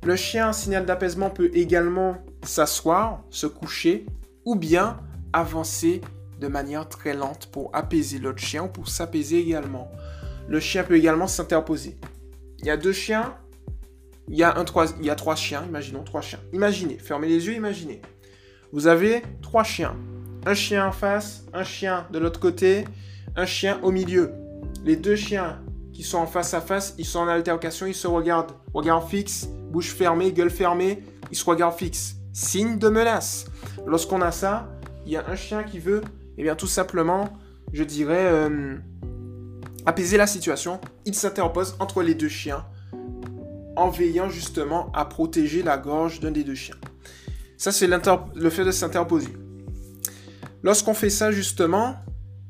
Le chien, signal d'apaisement, peut également s'asseoir, se coucher, ou bien avancer de manière très lente pour apaiser l'autre chien ou pour s'apaiser également. Le chien peut également s'interposer. Il y a deux chiens, il y a, un, trois, il y a trois chiens, imaginons trois chiens. Imaginez, fermez les yeux, imaginez. Vous avez trois chiens. Un chien en face, un chien de l'autre côté, un chien au milieu. Les deux chiens qui sont en face à face, ils sont en altercation, ils se regardent, regard fixe, bouche fermée, gueule fermée, ils se regardent fixe. signe de menace. Lorsqu'on a ça, il y a un chien qui veut, eh bien tout simplement, je dirais, euh, apaiser la situation. Il s'interpose entre les deux chiens en veillant justement à protéger la gorge d'un des deux chiens. Ça, c'est le fait de s'interposer. Lorsqu'on fait ça justement,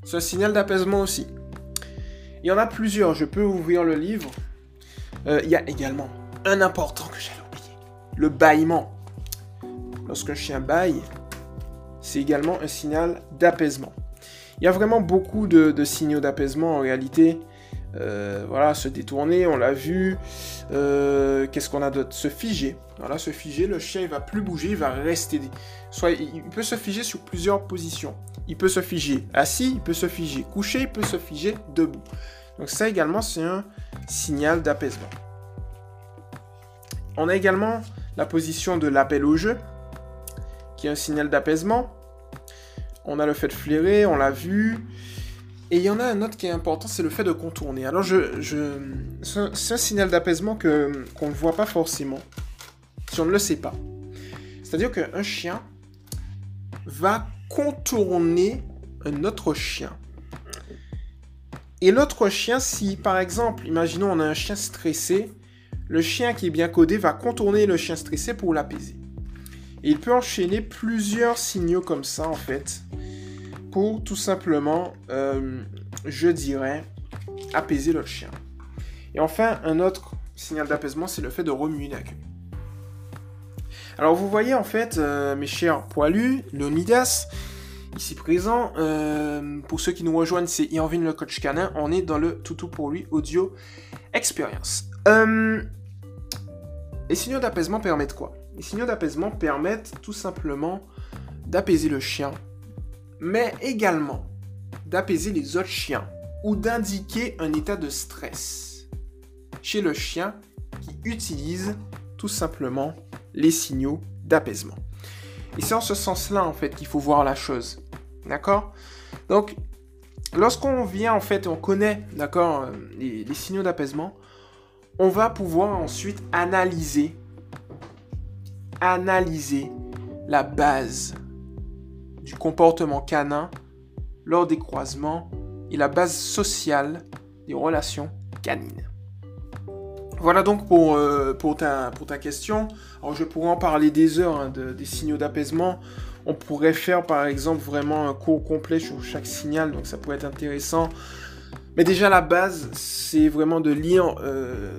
c'est un signal d'apaisement aussi. Il y en a plusieurs, je peux ouvrir le livre. Euh, il y a également un important que j'avais oublié, le bâillement. Lorsqu'un chien bâille, c'est également un signal d'apaisement. Il y a vraiment beaucoup de, signaux d'apaisement en réalité. Euh, voilà, se détourner, on l'a vu. Euh, qu'est-ce qu'on a d'autre? Se figer. Voilà, se figer, le chien il va plus bouger, il va rester. Soit il peut se figer sur plusieurs positions. Il peut se figer assis, il peut se figer couché, il peut se figer debout. Donc ça également c'est un signal d'apaisement. On a également la position de l'appel au jeu, qui est un signal d'apaisement. On a le fait de flairer, on l'a vu. Et il y en a un autre qui est important, c'est le fait de contourner. Alors, je, je... c'est un signal d'apaisement qu'on ne voit pas forcément, si on ne le sait pas. C'est-à-dire qu'un chien va contourner un autre chien. Et l'autre chien, si par exemple, imaginons on a un chien stressé, le chien qui est bien codé va contourner le chien stressé pour l'apaiser. Et il peut enchaîner plusieurs signaux comme ça en fait pour tout simplement, euh, je dirais, apaiser le chien. Et enfin, un autre signal d'apaisement, c'est le fait de remuer la queue. Alors vous voyez en fait, euh, mes chers poilus, Leonidas, ici présent, euh, pour ceux qui nous rejoignent, c'est Irvin le coach canin, on est dans le Toutou pour lui audio expérience. les signaux d'apaisement permettent quoi? Les signaux d'apaisement permettent tout simplement d'apaiser le chien mais également d'apaiser les autres chiens ou d'indiquer un état de stress chez le chien qui utilise tout simplement les signaux d'apaisement. Et c'est en ce sens-là en fait qu'il faut voir la chose. D'accord? Donc lorsqu'on vient en fait, on connaît d'accord euh, les, les signaux d'apaisement, on va pouvoir ensuite analyser analyser la base du comportement canin lors des croisements et la base sociale des relations canines. Voilà donc pour, euh, ta, question. Alors je pourrais en parler des heures hein, des signaux d'apaisement. On pourrait faire par exemple vraiment un cours complet sur chaque signal, donc ça pourrait être intéressant. Mais déjà la base, c'est vraiment de lire euh,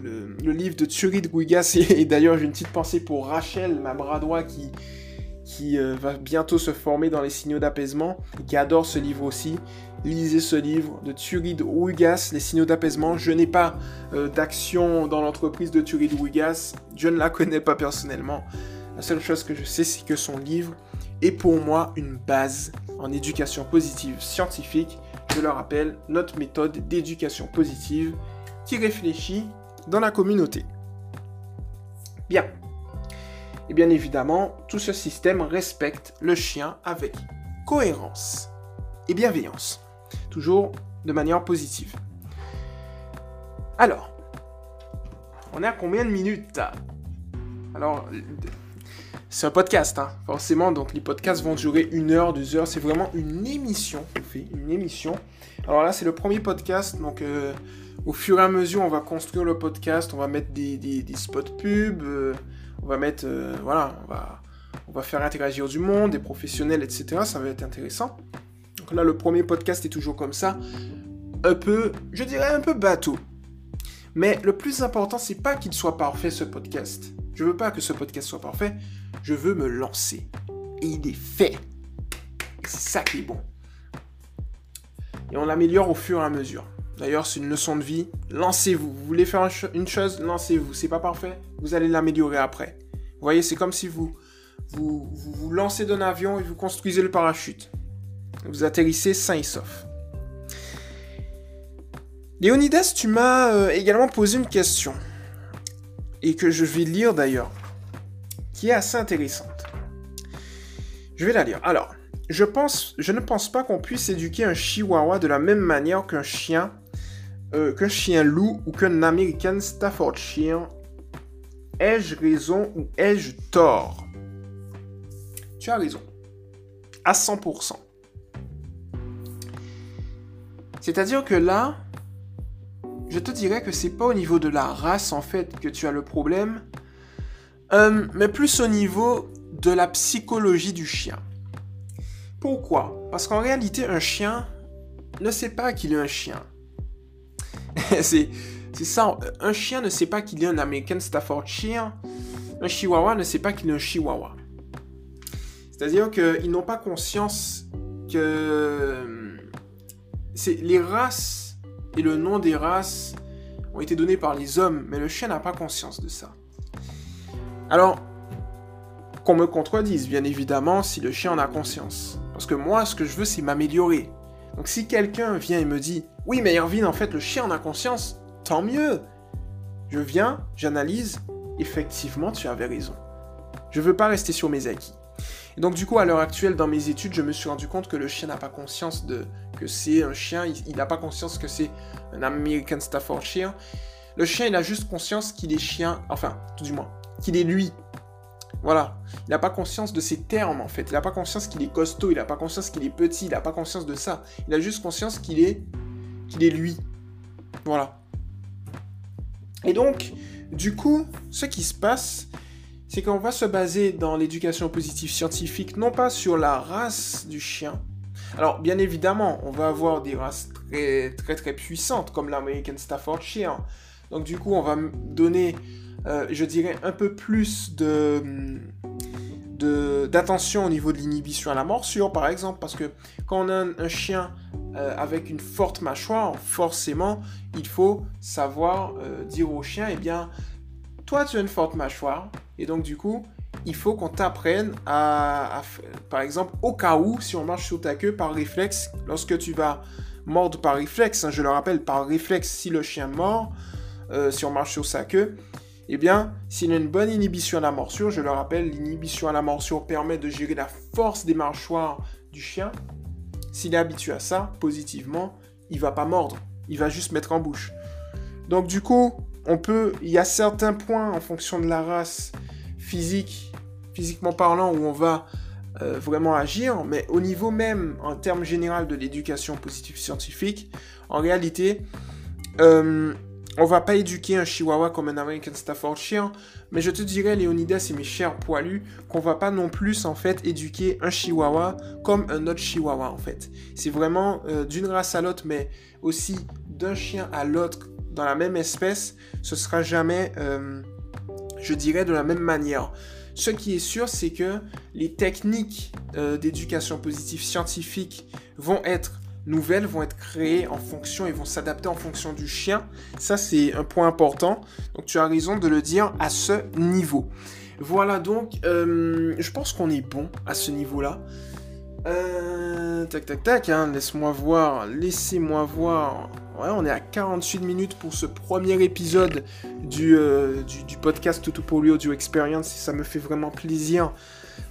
le, livre de Thierry de Guigas. Et, et d'ailleurs j'ai une petite pensée pour Rachel, ma bras droit, qui, qui euh, va bientôt se former dans les signaux d'apaisement et qui adore ce livre aussi. Lisez ce livre de Turid Ouigas, Les signaux d'apaisement. Je n'ai pas euh, d'action dans l'entreprise de Turid Ouigas. Je ne la connais pas personnellement. La seule chose que je sais, c'est que son livre est pour moi une base en éducation positive scientifique. Je le rappelle, notre méthode d'éducation positive qui réfléchit dans la communauté. Bien. Et bien évidemment, tout ce système respecte le chien avec cohérence et bienveillance. Toujours de manière positive. Alors, on est à combien de minutes Alors, c'est un podcast, hein, forcément, donc les podcasts vont durer une heure, deux heures. C'est vraiment une émission. Alors là, c'est le premier podcast, donc euh, au fur et à mesure, on va construire le podcast, on va mettre des, spots pubs. Euh, on va mettre, euh, voilà, on va, faire interagir du monde, des professionnels, etc. Ça va être intéressant. Donc là, le premier podcast est toujours comme ça, un peu, je dirais un peu bateau. Mais le plus important, c'est pas qu'il soit parfait ce podcast. Je veux pas que ce podcast soit parfait. Je veux me lancer. Et il est fait. C'est ça qui est bon. Et on l'améliore au fur et à mesure. D'ailleurs, c'est une leçon de vie. Lancez-vous. Vous voulez faire une chose, lancez-vous. C'est pas parfait, vous allez l'améliorer après. Vous voyez, c'est comme si vous vous, vous lancez d'un avion et vous construisez le parachute. Vous atterrissez sain et sauf. Léonidas, tu m'as euh, également posé une question, et que je vais lire d'ailleurs, qui est assez intéressante. Je vais la lire. Alors, je, pense, je ne pense pas qu'on puisse éduquer un chihuahua de la même manière qu'un chien euh, qu'un chien loup ou qu'un American Staffordshire. Ai-je raison ou ai-je tort? Tu as raison. À 100%. C'est-à-dire que là, je te dirais que c'est pas au niveau de la race en fait que tu as le problème, euh, mais plus au niveau de la psychologie du chien. Pourquoi? Parce qu'en réalité, un chien ne sait pas qu'il est un chien. c'est, ça, un chien ne sait pas qu'il est un American Staffordshire. Un chihuahua ne sait pas qu'il est un chihuahua. C'est-à-dire qu'ils n'ont pas conscience que c'est les races et le nom des races ont été donnés par les hommes, mais le chien n'a pas conscience de ça. Alors, qu'on me contredise, bien évidemment, si le chien en a conscience. Parce que moi, ce que je veux, c'est m'améliorer. Donc si quelqu'un vient et me dit, oui, mais Irvine, en fait, le chien en a conscience, tant mieux. Je viens, j'analyse, effectivement, tu avais raison. Je veux pas rester sur mes acquis. Et donc du coup, à l'heure actuelle, dans mes études, je me suis rendu compte que le chien n'a pas conscience de que c'est un chien, il n'a pas conscience que c'est un American Staffordshire. Le chien, il a juste conscience qu'il est chien, enfin, tout du moins, qu'il est lui. Voilà. Il n'a pas conscience de ces termes, en fait. Il n'a pas conscience qu'il est costaud, il n'a pas conscience qu'il est petit, il n'a pas conscience de ça. Il a juste conscience qu'il est, est lui. Voilà. Et donc, du coup, ce qui se passe, c'est qu'on va se baser dans l'éducation positive scientifique, non pas sur la race du chien. Alors, bien évidemment, on va avoir des races très, très, très puissantes, comme l'American Staffordshire. Donc, du coup, on va donner, euh, je dirais, un peu plus de d'attention au niveau de l'inhibition à la morsure, par exemple, parce que quand on a un, chien euh, avec une forte mâchoire, forcément, il faut savoir euh, dire au chien, eh bien, toi, tu as une forte mâchoire, et donc, du coup, il faut qu'on t'apprenne à, par exemple, au cas où, si on marche sur ta queue par réflexe, lorsque tu vas mordre par réflexe, hein, je le rappelle, par réflexe, si le chien mord, si on marche sur sa queue, eh bien, s'il a une bonne inhibition à la morsure, je le rappelle, l'inhibition à la morsure permet de gérer la force des mâchoires du chien. S'il est habitué à ça, positivement, il va pas mordre, il va juste mettre en bouche. Donc du coup, on peut, il y a certains points en fonction de la race physique, physiquement parlant, où on va euh, vraiment agir, mais au niveau même, en termes général de l'éducation positive scientifique, en réalité, euh, on va pas éduquer un chihuahua comme un American Staffordshire, mais je te dirais, Léonidas et mes chers poilus, qu'on va pas non plus en fait éduquer un chihuahua comme un autre chihuahua en fait. C'est vraiment euh, d'une race à l'autre, mais aussi d'un chien à l'autre dans la même espèce, ce sera jamais, euh, je dirais, de la même manière. Ce qui est sûr, c'est que les techniques euh, d'éducation positive scientifique vont être nouvelles, vont être créées en fonction et vont s'adapter en fonction du chien. Ça, c'est un point important. Donc, tu as raison de le dire à ce niveau. Voilà, donc, euh, je pense qu'on est bon à ce niveau-là. Euh, tac, tac, tac, hein, laisse-moi voir, laissez-moi voir. Ouais, on est à 48 minutes pour ce premier épisode du, euh, du, podcast Tutupolio Audio Experience. Ça me fait vraiment plaisir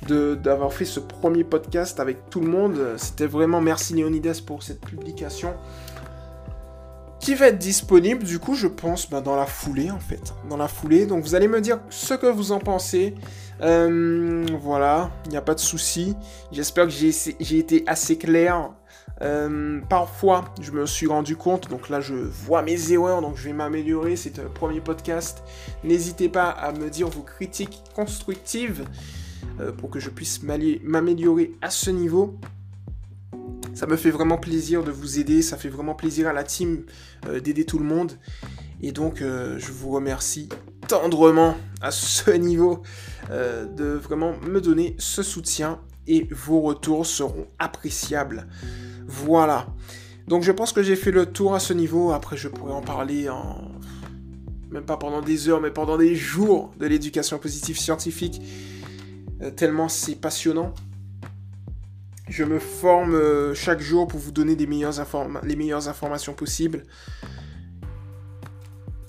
d'avoir fait ce premier podcast avec tout le monde. C'était vraiment merci Léonidas pour cette publication qui va être disponible du coup je pense bah, dans la foulée en fait. Dans la foulée. Donc vous allez me dire ce que vous en pensez. Euh, voilà, il n'y a pas de souci. J'espère que j'ai été assez clair. Euh, parfois, je me suis rendu compte, donc là je vois mes erreurs, donc je vais m'améliorer. C'est un premier podcast. N'hésitez pas à me dire vos critiques constructives pour que je puisse m'améliorer à ce niveau. Ça me fait vraiment plaisir de vous aider, ça fait vraiment plaisir à la team d'aider tout le monde. Et donc, je vous remercie tendrement à ce niveau euh, de vraiment me donner ce soutien et vos retours seront appréciables. Voilà. Donc je pense que j'ai fait le tour à ce niveau. Après, je pourrais en parler. Même pas pendant des heures, mais pendant des jours de l'éducation positive scientifique. Euh, tellement c'est passionnant. Je me forme euh, chaque jour pour vous donner les meilleures informations possibles.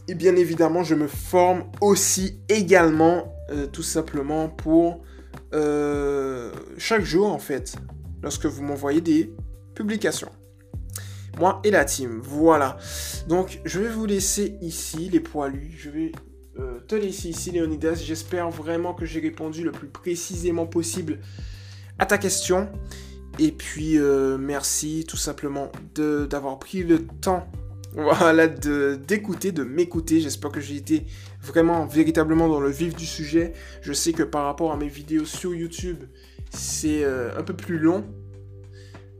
Et bien évidemment, je me forme aussi également, euh, tout simplement pour chaque jour en fait, lorsque vous m'envoyez des publications. Moi et la team, voilà. Donc je vais vous laisser ici, les poilus. Je vais euh, te laisser ici, Léonidas. J'espère vraiment que j'ai répondu le plus précisément possible à ta question. Et puis, euh, merci tout simplement d'avoir pris le temps voilà, d'écouter, de, m'écouter. J'espère que j'ai été vraiment, véritablement dans le vif du sujet. Je sais que par rapport à mes vidéos sur YouTube, c'est euh, un peu plus long.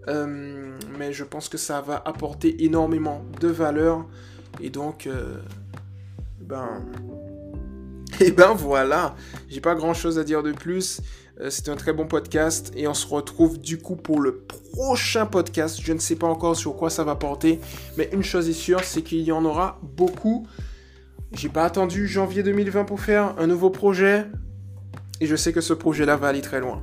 Euh, mais je pense que ça va apporter énormément de valeur. Et donc, ben, et ben voilà, j'ai pas grand chose à dire de plus. Euh, c'est un très bon podcast et on se retrouve du coup pour le prochain podcast. Je ne sais pas encore sur quoi ça va porter, mais une chose est sûre, c'est qu'il y en aura beaucoup. J'ai pas attendu janvier 2020 pour faire un nouveau projet et je sais que ce projet-là va aller très loin.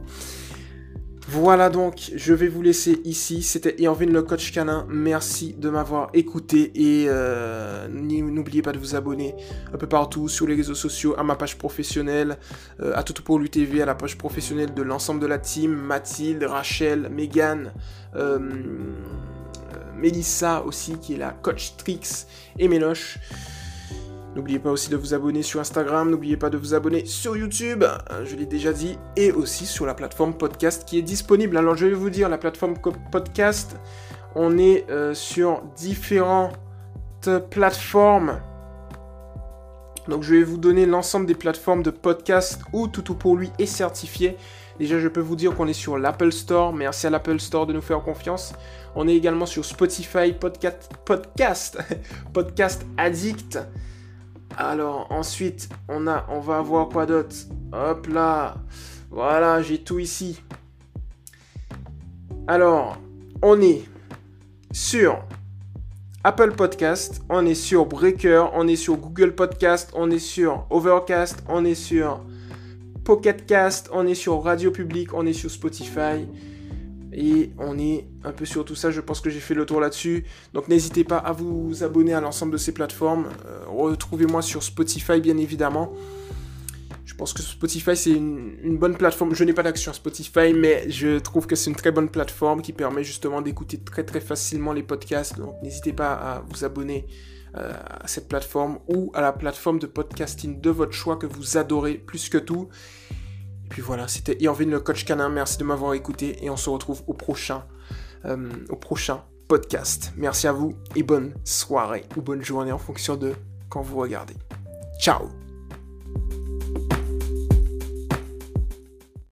Voilà donc, je vais vous laisser ici. C'était Irvin le coach canin. Merci de m'avoir écouté et euh, n'oubliez pas de vous abonner un peu partout sur les réseaux sociaux, à ma page professionnelle, euh, à Tout pour l'UTV, à la page professionnelle de l'ensemble de la team, Mathilde, Rachel, Megan, euh, Melissa aussi qui est la coach Trix et Méloche. N'oubliez pas aussi de vous abonner sur Instagram, n'oubliez pas de vous abonner sur YouTube, euh, je l'ai déjà dit, et aussi sur la plateforme podcast qui est disponible. Alors je vais vous dire, la plateforme podcast, on est euh, sur différentes plateformes. Donc je vais vous donner l'ensemble des plateformes de podcast où Toutou pour lui est certifié. Déjà, je peux vous dire qu'on est sur l'Apple Store. Merci à l'Apple Store de nous faire confiance. On est également sur Spotify, Podcast, Podcast Addict. Alors ensuite, on va avoir quoi d'autre? Hop là, voilà, j'ai tout ici. Alors, on est sur Apple Podcast, on est sur Breaker, on est sur Google Podcast, on est sur Overcast, on est sur Pocket Cast, on est sur Radio Public, on est sur Spotify. Et on est un peu sur tout ça, je pense que j'ai fait le tour là-dessus. Donc n'hésitez pas à vous abonner à l'ensemble de ces plateformes. Euh, retrouvez-moi sur Spotify bien évidemment. Je pense que Spotify c'est une, bonne plateforme. Je n'ai pas d'action Spotify, mais je trouve que c'est une très bonne plateforme qui permet justement d'écouter très très facilement les podcasts. Donc n'hésitez pas à vous abonner euh, à cette plateforme ou à la plateforme de podcasting de votre choix que vous adorez plus que tout. Et puis voilà, c'était Irvin le coach canin. Merci de m'avoir écouté et on se retrouve au prochain, euh, au prochain podcast. Merci à vous et bonne soirée ou bonne journée en fonction de quand vous regardez. Ciao